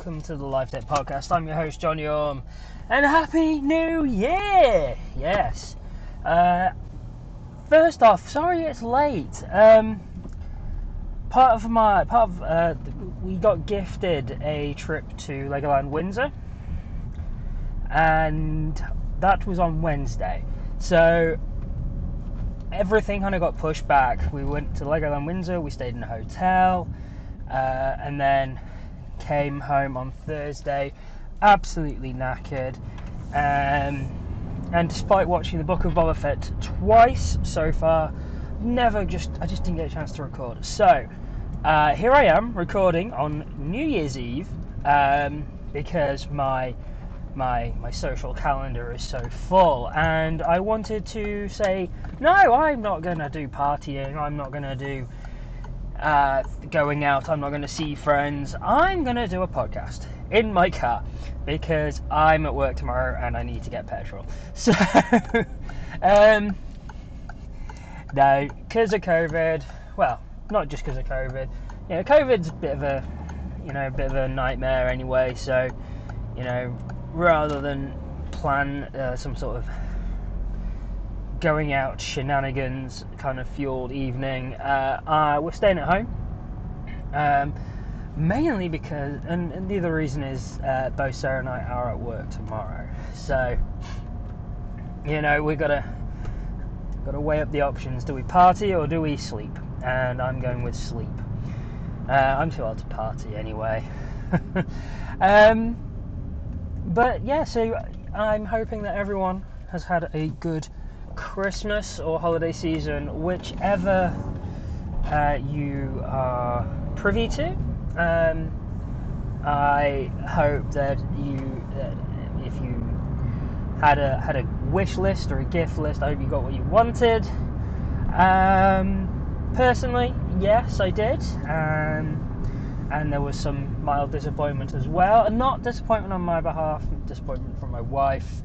welcome to the Life Debt Podcast. I'm your host, John Yorm, and Happy New Year! Yes. Uh, first off, sorry it's late. Um, part of my part of uh, we got gifted a trip to Legoland Windsor, and that was on Wednesday. So everything kind of got pushed back. We went to Legoland Windsor. We stayed in a hotel, uh, and then came home on Thursday, absolutely knackered. Um, and despite watching the Book of Boba Fett twice so far, never just I just didn't get a chance to record. So uh, here I am recording on New Year's Eve um, because my my my social calendar is so full, and I wanted to say no, I'm not gonna do partying. I'm not gonna do uh, going out. I'm not going to see friends. I'm going to do a podcast in my car because I'm at work tomorrow and I need to get petrol. So, um, no, because of COVID. Well, not just because of COVID. You know, COVID's a bit of a, you know, a bit of a nightmare anyway. So, you know, rather than plan uh, some sort of going out shenanigans kind of fueled evening. Uh, uh, we're staying at home. Um, mainly because, and, and, the other reason is uh, both Sarah and I are at work tomorrow. So, you know, we gotta gotta weigh up the options. Do we party or do we sleep? And I'm going with sleep. Uh, I'm too old to party anyway. um, but yeah, so I'm hoping that everyone has had a good Christmas or holiday season, whichever uh, you are privy to. Um, I hope that you, that if you had a had a wish list or a gift list, I hope you got what you wanted. Um, personally, yes, I did, um, and there was some mild disappointment as well, and not disappointment on my behalf, disappointment from my wife.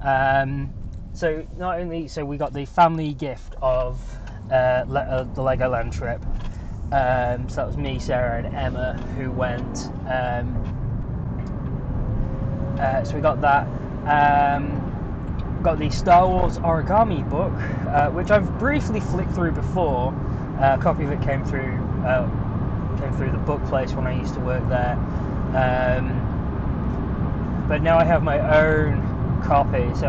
Um, so not only so we got the family gift of uh, Le- uh, the Legoland trip. Um, so that was me, Sarah, and Emma who went. Um, uh, so we got that. Um, got the Star Wars origami book, uh, which I've briefly flicked through before. Uh, a copy of it came through uh, came through the book place when I used to work there. Um, but now I have my own copy, so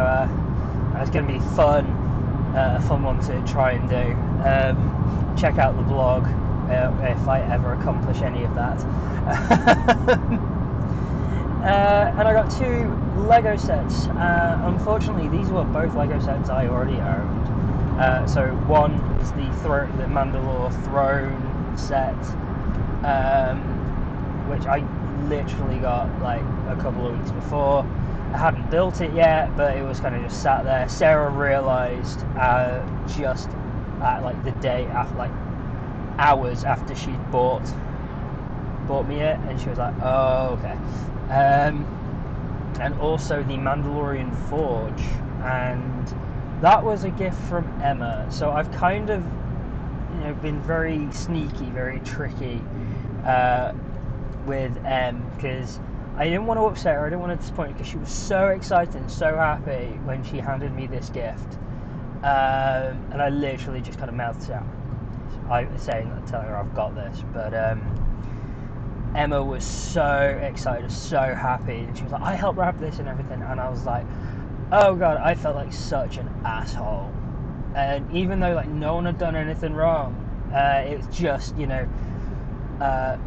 it's going to be fun, uh, a fun one to try and do. Um, check out the blog uh, if I ever accomplish any of that. uh, and I got two Lego sets. Uh, unfortunately, these were both Lego sets I already owned. Uh, so one is the thro- the Mandalore throne set, um, which I literally got like a couple of weeks before Hadn't built it yet, but it was kind of just sat there. Sarah realised uh, just at like the day after, like hours after she'd bought bought me it, and she was like, "Oh, okay." Um, and also the Mandalorian Forge, and that was a gift from Emma. So I've kind of, you know, been very sneaky, very tricky uh, with M because I didn't want to upset her. I didn't want to disappoint her because she was so excited and so happy when she handed me this gift. Um, and I literally just kind of mouthed out. I saying, telling her I've got this, but um, Emma was so excited, so happy, and she was like, "I helped wrap this and everything," and I was like, "Oh god," I felt like such an asshole. And even though like no one had done anything wrong, uh, it was just you know, uh,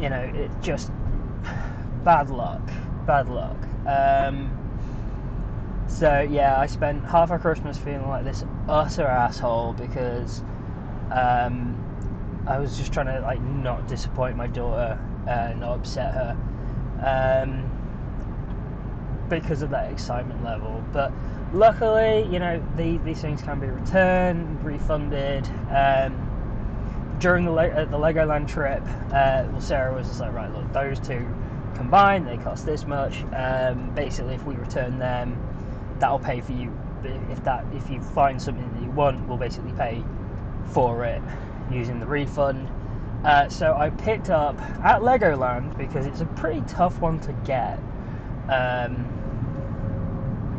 you know, it just bad luck, bad luck. Um, so yeah, I spent half of Christmas feeling like this utter asshole because um, I was just trying to like not disappoint my daughter and not upset her um, because of that excitement level. But luckily, you know, the, these things can be returned, refunded. Um, during the, uh, the Legoland trip, uh, well, Sarah was just like, right, look, those two combined, they cost this much. Um, basically, if we return them, that'll pay for you. If that, if you find something that you want, we'll basically pay for it using the refund. Uh, so I picked up at Legoland because it's a pretty tough one to get. Um,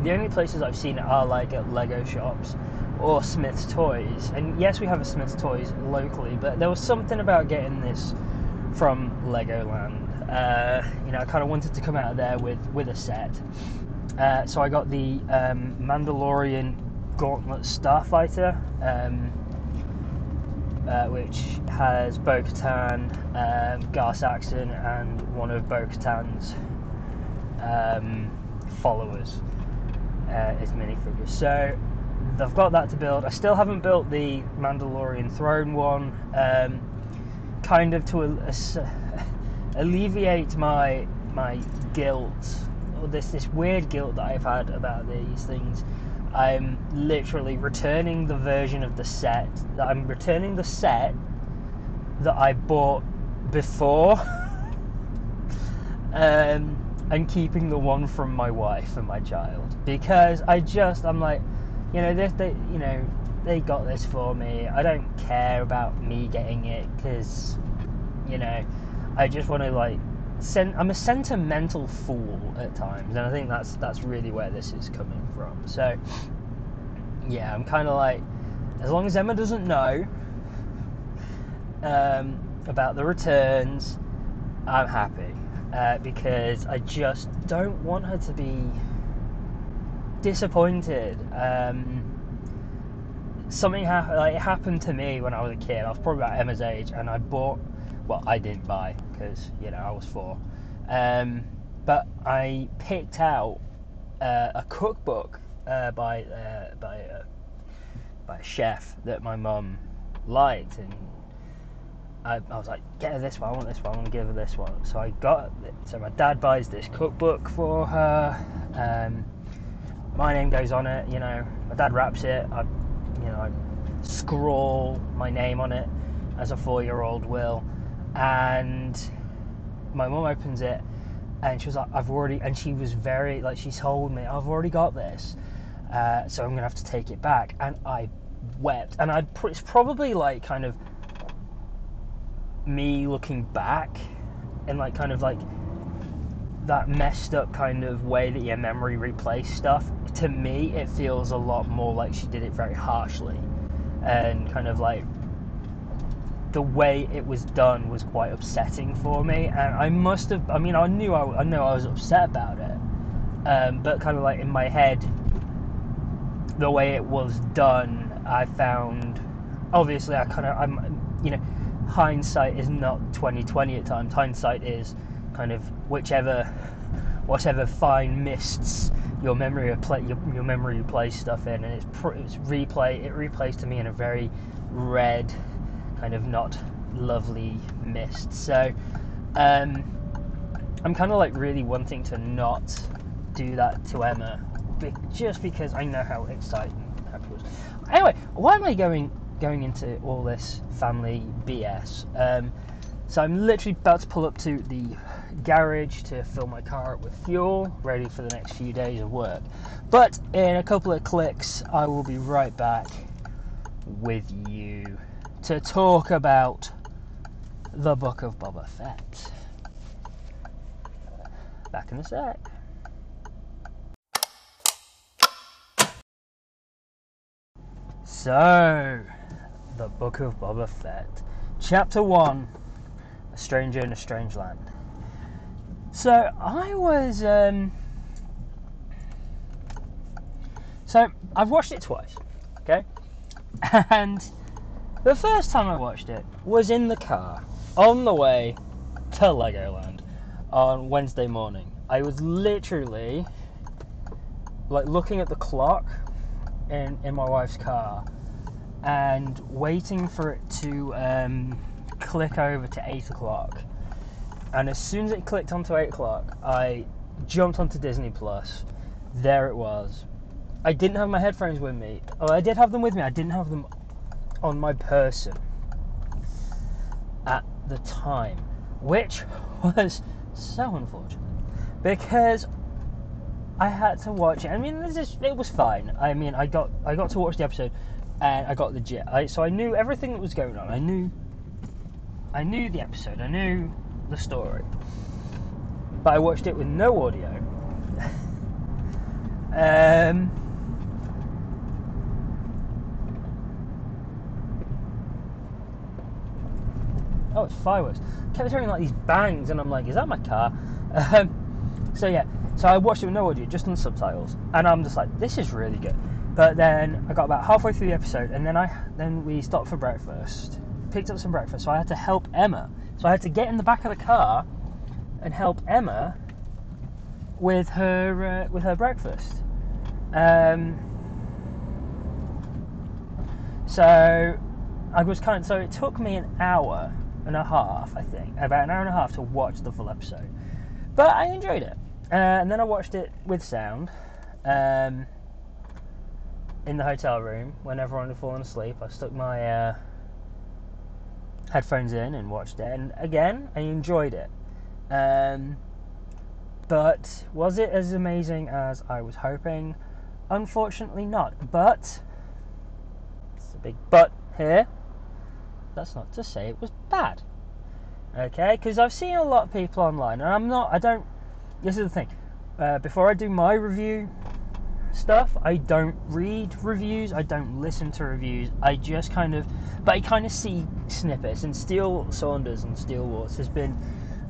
the only places I've seen it are like at Lego shops or Smyths Toys. And yes, we have a Smyths Toys locally, but there was something about getting this from Legoland. Uh, you know, I kind of wanted to come out of there with with a set. Uh, so I got the um, Mandalorian Gauntlet Starfighter, um, uh, which has Bo Katan, um, Gar Saxon, and one of Bo Katan's um, followers uh, as minifigures. So I've got that to build. I still haven't built the Mandalorian throne one, um, kind of to alleviate my my guilt or this this weird guilt that I've had about these things. I'm literally returning the version of the set I'm returning the set that I bought before. um, and keeping the one from my wife and my child because I just I'm like you know, they, you know, they got this for me. I don't care about me getting it because, you know, I just want to like. I'm a sentimental fool at times, and I think that's that's really where this is coming from. So, yeah, I'm kind of like, as long as Emma doesn't know um, about the returns, I'm happy uh, because I just don't want her to be disappointed. Um, something like, happened to me when I was a kid. I was probably about Emma's age, and I bought. Well, I didn't buy because you know I was four, um, but I picked out uh, a cookbook uh, by uh, by uh, by a chef that my mum liked, and I, I, was like, get her this one. I want this one. I want to give her this one. So I got. So my dad buys this cookbook for her. Um, my name goes on it. You know, my dad wraps it. I, you know, I scrawl my name on it as a four-year-old will, and my mum opens it, and she was like, "I've already," and she was very like, she told me, "I've already got this, uh, so I'm gonna have to take it back," and I wept, and I it's probably like kind of me looking back and like kind of like that messed up kind of way that your memory replays stuff, to me it feels a lot more like she did it very harshly. And kind of like the way it was done was quite upsetting for me. And I must have, I mean, I knew I, I know I was upset about it. Um, but kind of like in my head, the way it was done, I found, obviously, I kind of, I'm, you know, hindsight is not 2020 at times. Hindsight is kind of whichever whatever fine mists your memory play your, your memory plays stuff in and it's, it's replay it replays to me in a very red kind of not lovely mist. So um, i'm kind of like really wanting to not do that to emma just because i know how exciting happy was. Anyway why am i going going into all this family bs um, so i'm literally about to pull up to the garage to fill my car up with fuel, ready for the next few days of work. But in a couple of clicks, I will be right back with you to talk about the Book of Boba Fett. Back in a sec. So, the Book of Boba Fett, Chapter 1 A Stranger in a Strange Land. So I was. Um, so I've watched it twice, okay? And the first time I watched it was in the car on the way to Legoland on Wednesday morning. I was literally like looking at the clock in, in my wife's car and waiting for it to um, click over to 8 o'clock and as soon as it clicked onto 8 o'clock, I jumped onto Disney Plus. There it was. I didn't have my headphones with me. Oh, I did have them with me. I didn't have them on my person at the time, which was so unfortunate because I had to watch it. I mean, this is, it was fine. I mean, I got I got to watch the episode and I got the jet. I, so I knew everything that was going on. I knew I knew the episode, I knew the story, but I watched it with no audio. um, oh, it's fireworks. I kept hearing like these bangs, and I'm like, is that my car? Um, so yeah, so I watched it with no audio, just in subtitles, and I'm just like, this is really good. But then I got about halfway through the episode, and then I then we stopped for breakfast, picked up some breakfast. So I had to help Emma. So I had to get in the back of the car and help Emma with her uh, with her breakfast. Um, so I was kind of, so it took me an hour and a half, I think, about an hour and a half to watch the full episode. But I enjoyed it. Uh, and then I watched it with sound um, in the hotel room when everyone had fallen asleep. I stuck my uh, headphones in and watched it. And again, I enjoyed it. Um, but was it as amazing as I was hoping? Unfortunately, not. But, it's a big but here. That's not to say it was bad. Okay, because I've seen a lot of people online, and I'm not, I don't, this is the thing. Uh, before I do my review stuff, I don't read reviews, I don't listen to reviews, I just kind of, but I kind of see snippets, and Steele Saunders and Steele Wars has been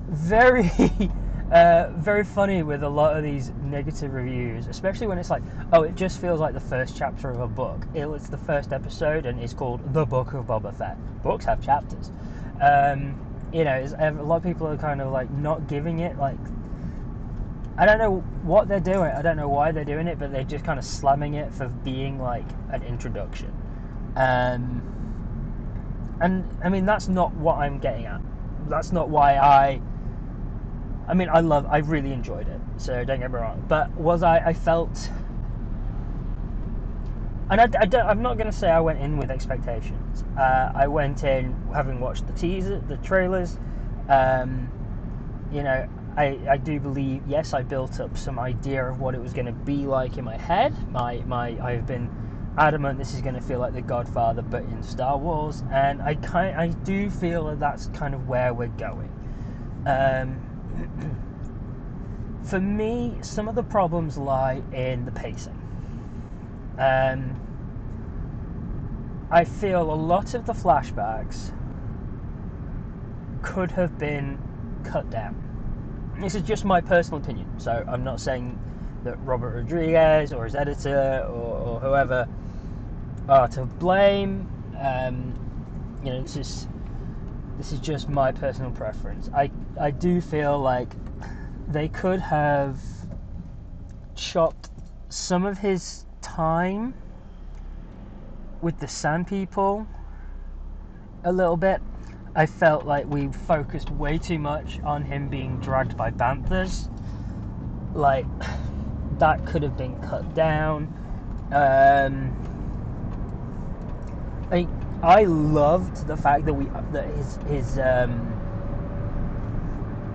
very, uh, very funny with a lot of these negative reviews, especially when it's like, oh, it just feels like the first chapter of a book. It's the first episode, and it's called The Book of Boba Fett. Books have chapters. Um, you know, a lot of people are kind of like not giving it like. I don't know what they're doing. I don't know why they're doing it, but they're just kind of slamming it for being like an introduction. Um, and I mean, that's not what I'm getting at. That's not why I. I mean, I love. I really enjoyed it. So don't get me wrong. But was I? I felt. And I, I am not going to say I went in with expectations. Uh, I went in having watched the teaser, the trailers. Um, you know, I, I do believe yes, I built up some idea of what it was going to be like in my head. My my I've been adamant this is going to feel like The Godfather, but in Star Wars, and I kind I do feel that that's kind of where we're going. Um, for me, some of the problems lie in the pacing. Um, I feel a lot of the flashbacks could have been cut down. This is just my personal opinion, so I'm not saying that Robert Rodriguez or his editor or, or whoever are to blame. Um, you know, this is this is just my personal preference. I I do feel like they could have chopped some of his time with the Sand People a little bit. I felt like we focused way too much on him being dragged by Banthas. Like, that could have been cut down. Um, I, I loved the fact that we that his his um,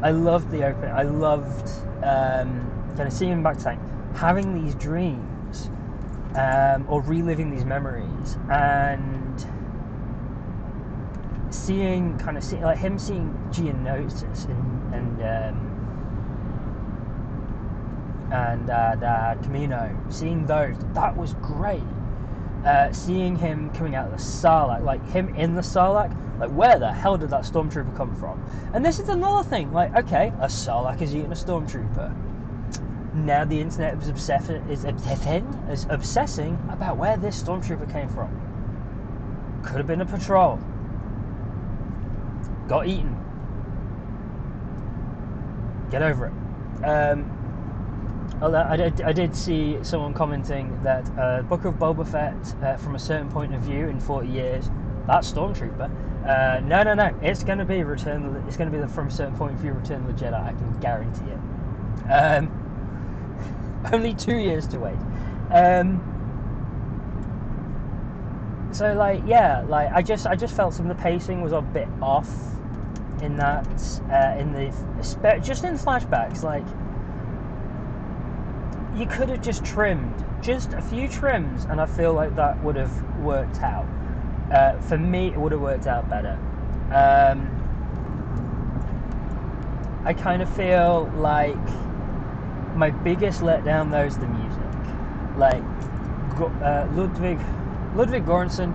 I loved the open. I loved um, kind of seeing him back to saying having these dreams um, or reliving these memories and seeing kind of seeing like him seeing Geonosis and and um, and uh, Kamino, seeing those that was great. Uh, seeing him coming out of the Sarlacc, like him in the Sarlacc, like where the hell did that stormtrooper come from? And this is another thing, like okay, a Sarlacc is eating a stormtrooper now the internet is obsessing, is is obsessing about where this stormtrooper came from. Could have been a patrol. Got eaten. Get over it. Um, I did, I did see someone commenting that uh, Book of Boba Fett, uh, from a certain point of view, in 40 years, that's Stormtrooper. Uh, no, no, no. It's going to be Return. The, it's going to be the, from a certain point of view, Return of the Jedi. I can guarantee it. Um, only two years to wait. Um, so like yeah, like I just I just felt some of the pacing was a bit off in that uh, in the just in flashbacks like you could have just trimmed just a few trims and I feel like that would have worked out. Uh, for me, it would have worked out better. Um, I kind of feel like my biggest letdown though is the music. Like uh, Ludwig Ludwig Göransson,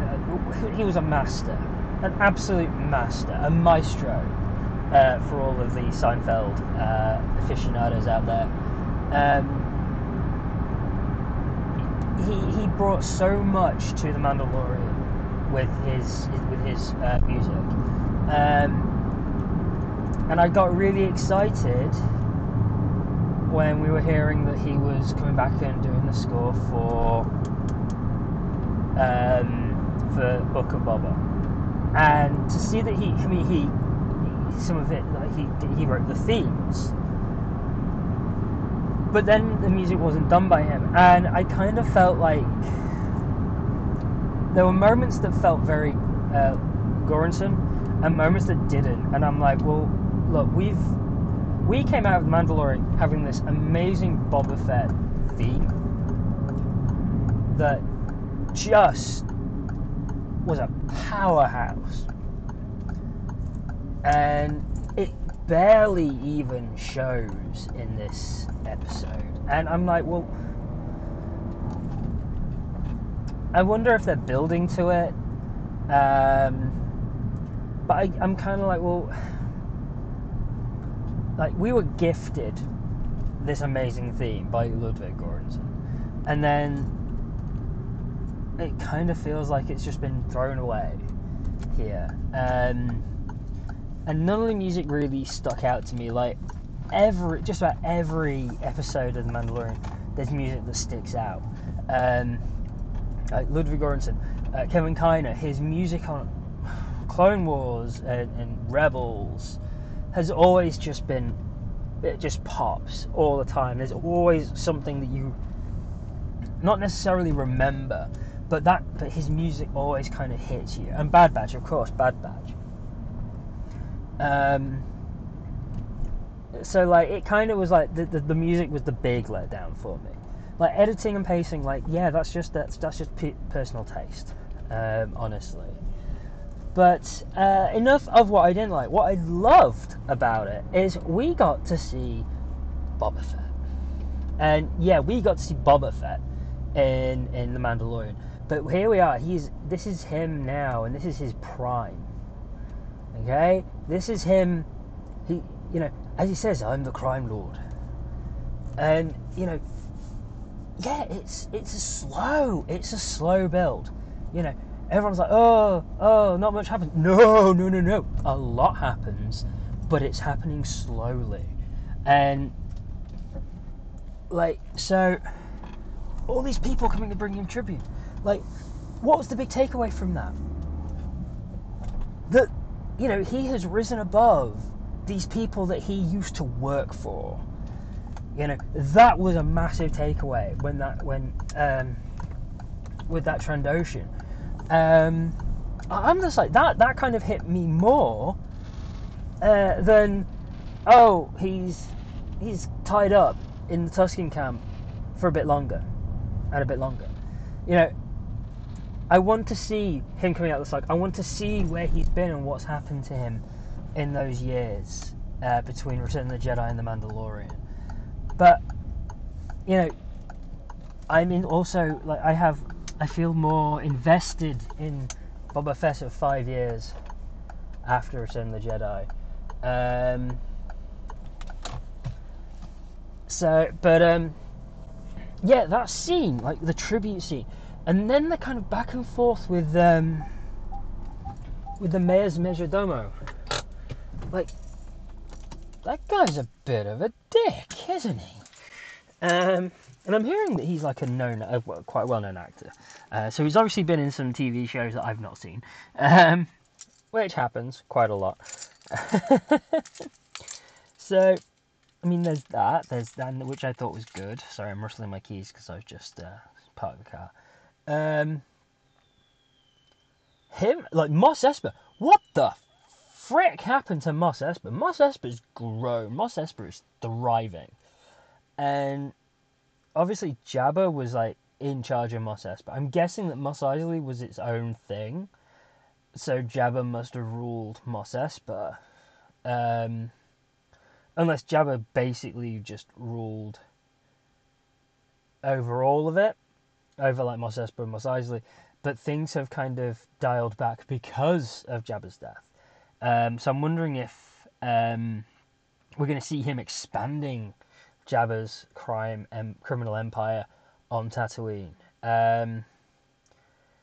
uh, he was a master, an absolute master, a maestro uh, for all of the Seinfeld uh, aficionados out there. Um, he, he brought so much to the Mandalorian with his with his uh, music, um, and I got really excited when we were hearing that he was coming back and doing the score for um, for Book of Boba, and to see that he, I mean, he, some of it, like he he wrote the themes, but then the music wasn't done by him, and I kind of felt like there were moments that felt very uh, Göransson, and moments that didn't, and I'm like, well, look, we've we came out of The Mandalorian having this amazing Boba Fett theme that just was a powerhouse. And it barely even shows in this episode. And I'm like, well, I wonder if they're building to it. Um, but I, I'm kind of like, well, like we were gifted this amazing theme by Ludwig Göransson, and then it kind of feels like it's just been thrown away here. Um, and none of the music really stuck out to me. Like every, just about every episode of The Mandalorian, there's music that sticks out. Um, like Ludwig Göransson, uh, Kevin Kiner, his music on Clone Wars and, and Rebels has always just been it just pops all the time. There's always something that you not necessarily remember, but that but his music always kind of hits you. And Bad Batch, of course, Bad Batch. Um, so like it kind of was like the, the, the music was the big letdown for me. Like editing and pacing, like yeah, that's just that's that's just personal taste, um, honestly. But uh, enough of what I didn't like. What I loved about it is we got to see Boba Fett, and yeah, we got to see Boba Fett in in the Mandalorian. But here we are. He's this is him now, and this is his prime. Okay, this is him. He, you know, as he says, I'm the crime lord, and you know, yeah, it's it's a slow, it's a slow build. You know, everyone's like, oh, oh, not much happens. No, no, no, no. A lot happens, but it's happening slowly. And, like, so, all these people coming to bring him tribute. Like, what was the big takeaway from that? That, you know, he has risen above these people that he used to work for. You know, that was a massive takeaway when that, when, um, with that Trandoshan um, I'm just like that. That kind of hit me more uh, than oh he's he's tied up in the Tusken camp for a bit longer and a bit longer. You know, I want to see him coming out of the slug. I want to see where he's been and what's happened to him in those years uh, between Return of the Jedi and The Mandalorian. But you know, I mean, also like I have I feel more invested in Boba Fett of five years after Return of the Jedi. Um, so, but um, yeah, that scene, like the tribute scene, and then the kind of back and forth with um, with the mayor's majordomo. Like, that guy's a bit of a dick, isn't he? Um, and I'm hearing that he's like a known, uh, quite well-known actor. Uh, so he's obviously been in some TV shows that I've not seen, um, which happens quite a lot. so, I mean, there's that. There's that, which I thought was good. Sorry, I'm rustling my keys because I was just uh, parked the car. Um, him, like Mos Espa. What the frick happened to Mos Espa? Mos Espa's grown. Mos Espa is thriving, and obviously Jabba was like in charge of Mos Espa. I'm guessing that Mos Eisley was its own thing, so Jabba must have ruled Mos Espa. Um, unless Jabba basically just ruled over all of it, over like Mos Espa and Mos Eisley, but things have kind of dialed back because of Jabba's death. Um, so I'm wondering if um, we're going to see him expanding Jabba's crime and criminal empire on Tatooine. Um,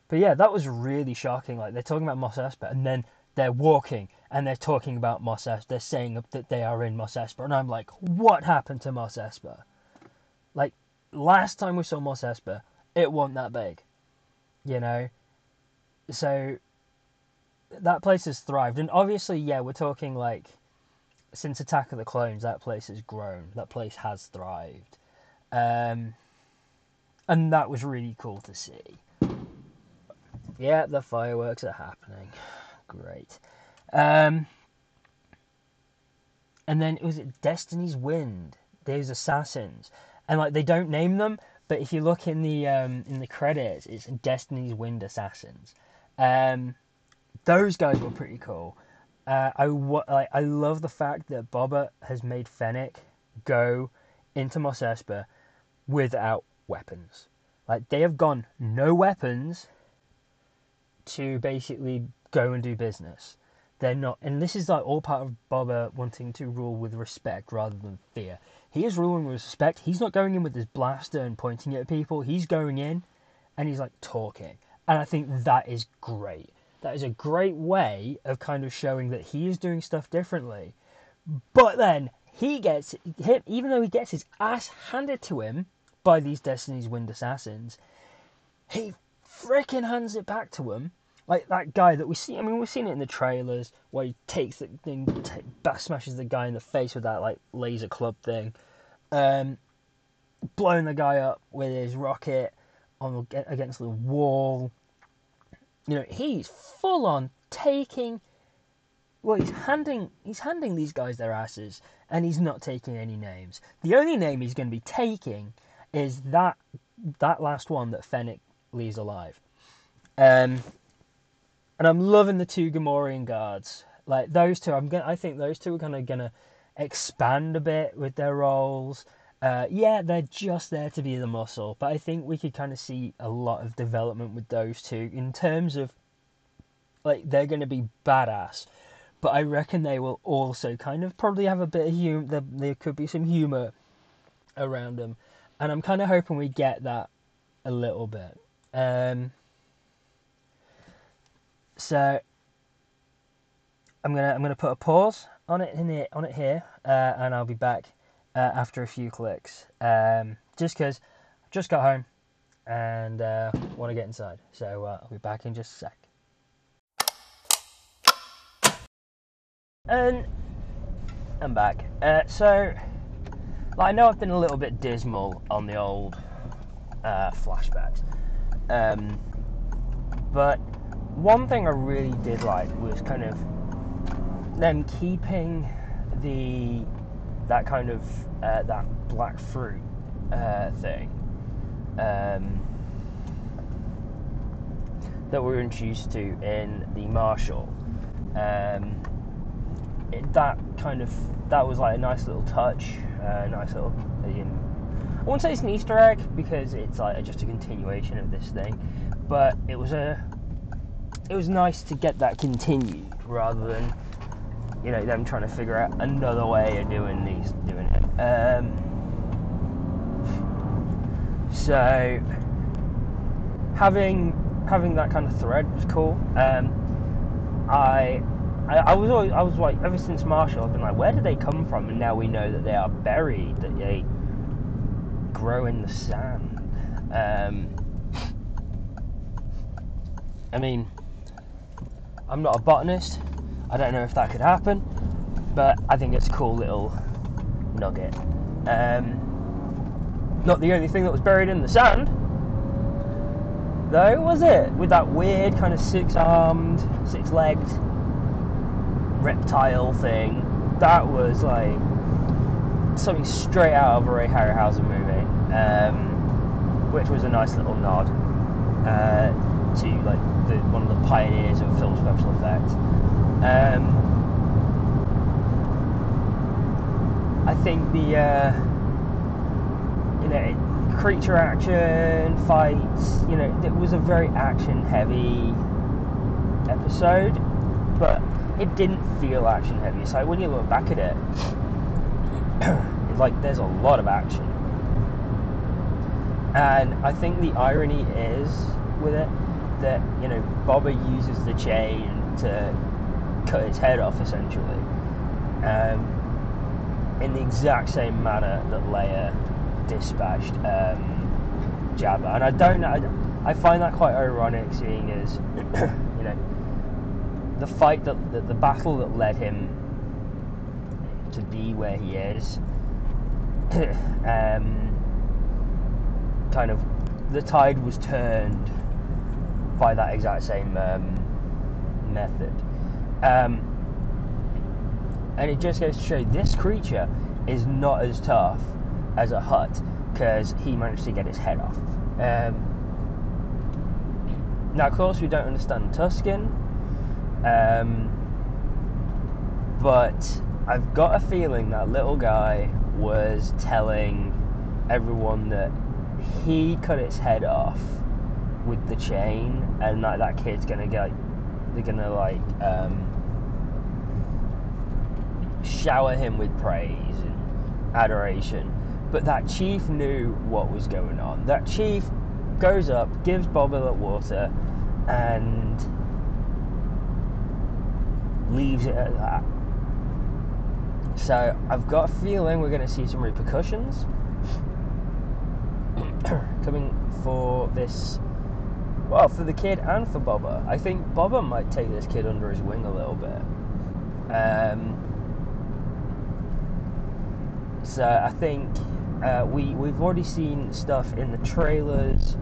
but yeah, that was really shocking. Like they're talking about Mos Espa, and then they're walking and they're talking about Mos Espa. They're saying that they are in Mos Espa, and I'm like, what happened to Mos Espa? Like last time we saw Mos Espa, it wasn't that big, you know. So that place has thrived, and obviously, yeah, we're talking like since Attack of the Clones, that place has grown. That place has thrived, um, and that was really cool to see. Yeah, the fireworks are happening. Great. Um, and then it was Destiny's Wind. There's assassins, and like they don't name them, but if you look in the um, in the credits, it's Destiny's Wind assassins. Um, those guys were pretty cool. Uh, I like I love the fact that Boba has made Fennec go into Mos Espa without weapons. Like they have gone no weapons to basically go and do business. They're not, and this is like all part of Boba wanting to rule with respect rather than fear. He is ruling with respect. He's not going in with his blaster and pointing at people. He's going in and he's like talking. And I think that is great. That is a great way of kind of showing that he is doing stuff differently. But then he gets even though he gets his ass handed to him by these Destiny's Wind assassins, he freaking hands it back to him like that guy that we see. I mean, we've seen it in the trailers where he takes the thing, t- smashes the guy in the face with that like laser club thing, um, blowing the guy up with his rocket on against the wall. You know, he's full on taking. Well, he's handing he's handing these guys their asses, and he's not taking any names. The only name he's going to be taking is that that last one that Fennec leaves alive. Um, and I'm loving the two Gamorrean guards. Like those two, I'm gonna. I think those two are kind of gonna expand a bit with their roles. Uh, yeah, they're just there to be the muscle, but I think we could kind of see a lot of development with those two in terms of like they're going to be badass, but I reckon they will also kind of probably have a bit of humor. There, there could be some humor around them, and I'm kind of hoping we get that a little bit. Um, so I'm gonna I'm gonna put a pause on it in the, on it here, uh, and I'll be back uh, after a few clicks. Um, just because just got home and uh, want to get inside, so uh, I'll be back in just a sec. And I'm back. Uh, so like, I know I've been a little bit dismal on the old uh, flashbacks, um, but one thing I really did like was kind of them keeping the that kind of uh, that black fruit uh, thing um, that we are introduced to in the Marshal. Um, it, that kind of that was like a nice little touch, a uh, nice little. Um, I won't say it's an Easter egg because it's like just a continuation of this thing, but it was a it was nice to get that continued rather than you know them trying to figure out another way of doing these doing it. Um, so having having that kind of thread was cool. Um, I, I, I was always I was like ever since Marshal I've been like where did they come from and now we know that they are buried that they grow in the sand. Um, I mean I'm not a botanist. I don't know if that could happen, but I think it's a cool little nugget. Um, not the only thing that was buried in the sand, though, was it? With that weird kind of six-armed, six-legged reptile thing. That was like something straight out of a Ray Harryhausen movie, um, which was a nice little nod. Uh, to like the, one of the pioneers of film special effects. Um, I think the uh, you know creature action fights. You know, it was a very action heavy episode, but it didn't feel action heavy. So when you look back at it, it's like there's a lot of action. And I think the irony is with it that, you know, Boba uses the chain to cut his head off essentially. Um, in the exact same manner that Leia dispatched um, Jabba. And I don't I, I find that quite ironic seeing as, you know, the fight that, the, the battle that led him to be where he is, um, kind of, the tide was turned by that exact same um, method. Um, and it just goes to show this creature is not as tough as a Hutt because he managed to get his head off. Um, now, of course, we don't understand Tusken, um, but I've got a feeling that little guy was telling everyone that he cut its head off with the chain, and like that kid's gonna get, they're gonna like um, shower him with praise and adoration. But that chief knew what was going on. That chief goes up, gives Boba the water, and leaves it at that. So I've got a feeling we're going to see some repercussions coming for this. Well, for the kid and for Boba. I think Boba might take this kid under his wing a little bit. Um, so I think uh, we we've already seen stuff in the trailers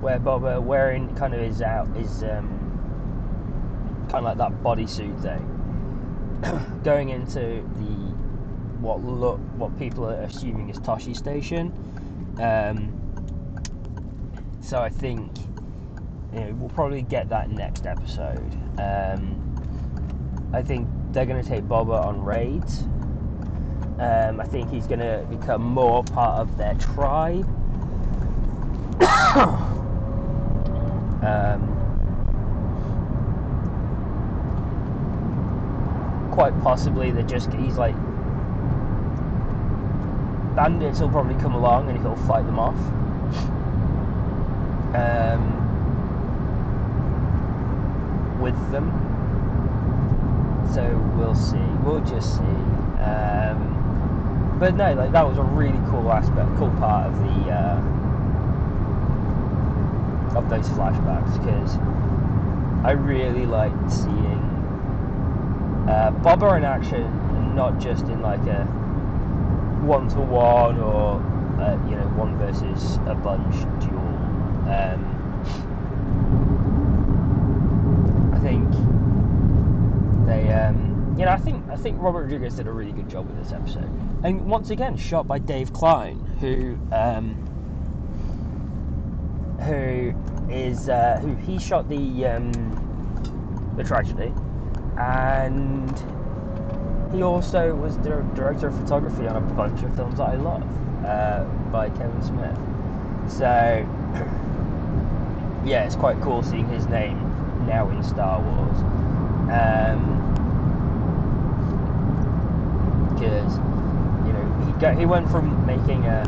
where Boba wearing kind of his out is um, kind of like that bodysuit thing, going into the what look what people are assuming is Tosche Station. Um, so I think you know, we'll probably get that next episode. Um, I think they're going to take Boba on raids. Um, I think he's going to become more part of their tribe. um, quite possibly they're just he's like bandits will probably come along and he'll fight them off. Um, with them. So we'll see. We'll just see. Um, but no, like that was a really cool aspect, cool part of the uh, of those flashbacks because I really liked seeing uh, Boba in action, not just in like a one to one or uh, you know one versus a bunch duel. Um, I think they, um, you know, I think I think Robert Rodriguez did a really good job with this episode, and once again shot by Dave Klein, who um, who is uh, who he shot the um, the tragedy, and he also was the director of photography on a bunch of films that I love uh, by Kevin Smith. So yeah, it's quite cool seeing his name now in Star Wars. Because you know he got, he went from making a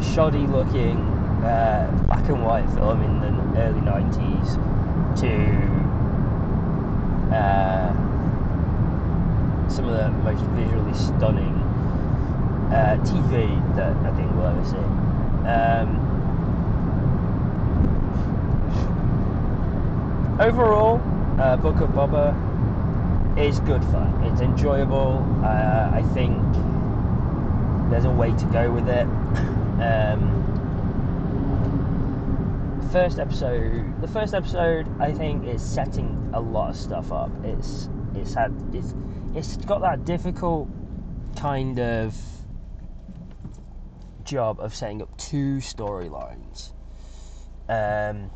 shoddy looking uh, black and white film in the early '90s to uh, some of the most visually stunning uh, TV that I think we'll ever see. Um, overall, uh, Book of Boba is good fun. It's enjoyable. Uh, I think there's a way to go with it. Um, first episode, the first episode, I think is setting a lot of stuff up. It's it's had it's it's got that difficult kind of job of setting up two storylines. Um,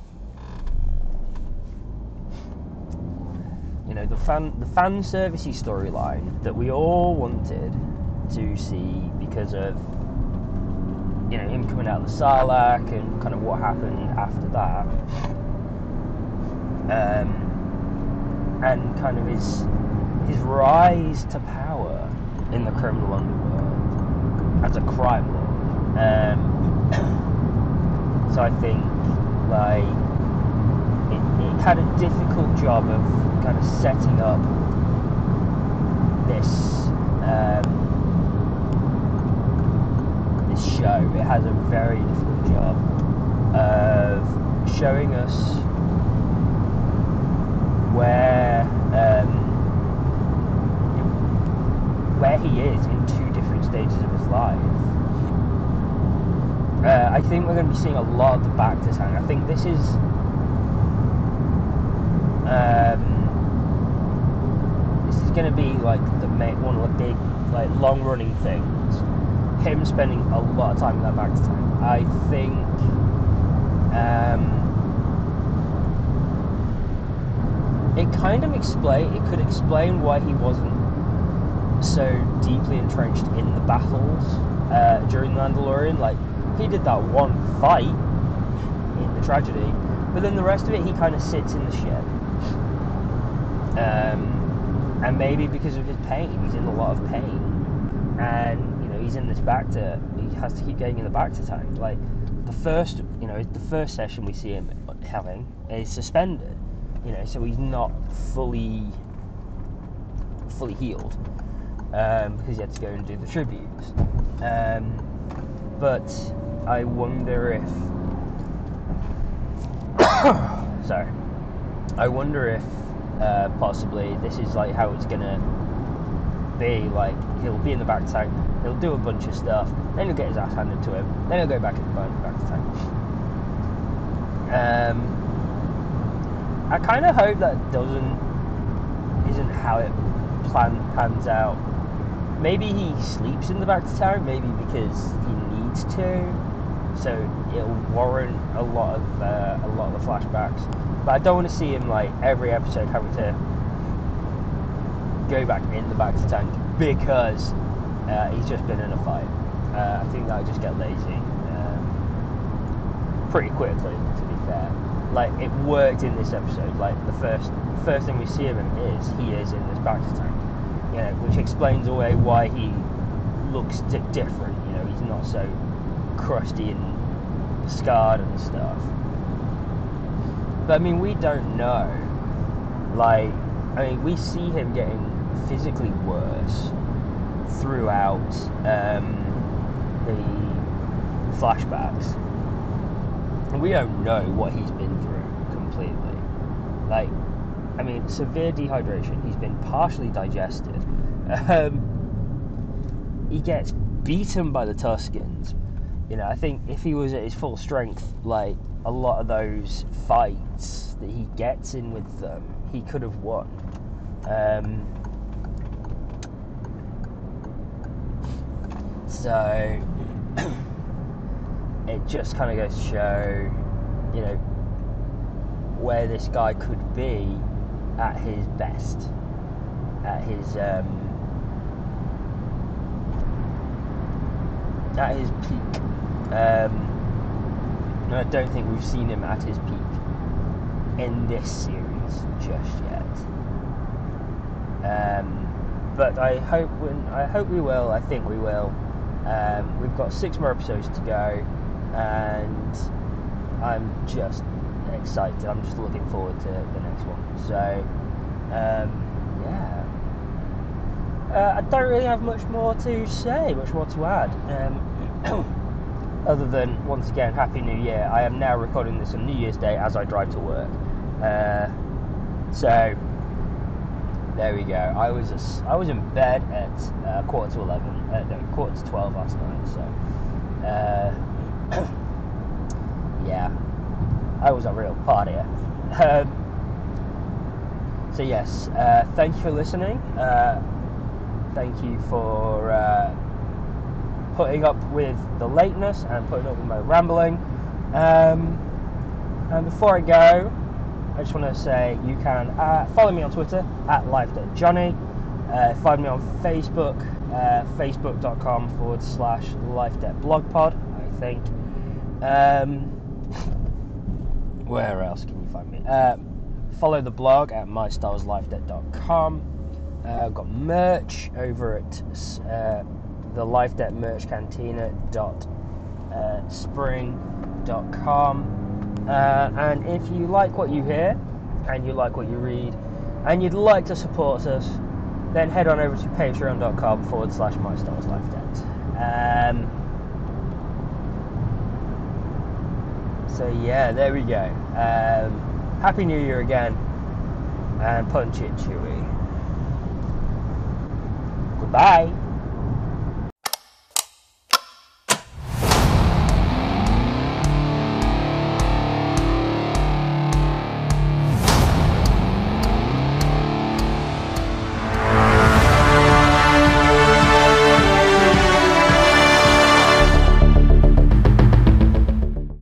you know the fan the fan servicey storyline that we all wanted to see because of you know him coming out of the Sarlacc and kind of what happened after that, um, and kind of his his rise to power in the criminal underworld as a crime lord. Um, so I think like had a difficult job of kind of setting up this um, this show. It has a very difficult job of showing us where um, where he is in two different stages of his life. Uh, I think we're going to be seeing a lot of the Bacta Tank. I think this is um, this is going to be like the one of the big, like long running things. Him spending a lot of time in that Tank. I think. Um, it kind of explain it could explain why he wasn't so deeply entrenched in the battles uh, during the Mandalorian. Like he did that one fight in the tragedy, but then the rest of it he kind of sits in the ship. Um, and maybe because of his pain, he's in a lot of pain, and you know he's in this Bacta. He has to keep getting in the Bacta tank. Like the first, you know, the first session we see him having is suspended. You know, so he's not fully fully healed um, because he had to go and do the tributes. Um, but I wonder if. sorry. I wonder if uh, possibly this is like how it's gonna be. Like he'll be in the back tank, he'll do a bunch of stuff, then he'll get his ass handed to him, then he'll go back in the Bacta tank. Um, I kind of hope that doesn't isn't how it plan pans out maybe he sleeps in the Bacta tank, maybe because he needs to. So it'll warrant a lot of uh, a lot of the flashbacks. But I don't want to see him like every episode having to go back in the Bacta tank because uh, he's just been in a fight. Uh, I think that would just get lazy um, pretty quickly. To be fair, like it worked in this episode. Like the first first thing we see of him is he is in this Bacta tank you know, which explains away why he looks di- different. You know, he's not so crusty and scarred and stuff. But I mean, we don't know. Like, I mean, we see him getting physically worse throughout um, the flashbacks, and we don't know what he's been through completely. Like, I mean, severe dehydration. He's been partially digested. Um, he gets beaten by the Tuskens. You know, I think if he was at his full strength, like a lot of those fights that he gets in with them, he could have won. Um, so it just kind of goes to show, you know, where this guy could be at his best, at his um, at his peak. Um, and I don't think we've seen him at his peak in this series just yet. Um, but I hope when I hope we will. I think we will. Um, we've got six more episodes to go, and I'm just excited. I'm just looking forward to the next one. So, um, yeah. Uh, I don't really have much more to say, much more to add. Um, other than, once again, Happy New Year. I am now recording this on New Year's Day as I drive to work. Uh, so, there we go. I was a, I was in bed at uh, quarter to eleven, uh, no, quarter to twelve last night. So, uh, yeah, I was a real partier. Um, so yes, uh, thank you for listening. Uh, thank you for uh, putting up with the lateness and putting up with my rambling. Um, and before I go, I just want to say you can uh, follow me on Twitter at LifeDebtJonny. Uh, find me on Facebook uh, facebook.com forward slash life debt blog pod, I think. Um, where else can you find me? Uh, follow the blog at myStarWarsLifeDebt.com. Uh, I've got merch over at uh, the Life Debt Merch Cantina dot uh, spring.com. Uh, and if you like what you hear and you like what you read and you'd like to support us, then head on over to patreon.com forward slash my stars life debt. Um, so yeah, there we go. Um, Happy New Year again, and punch it, Chewie. Goodbye.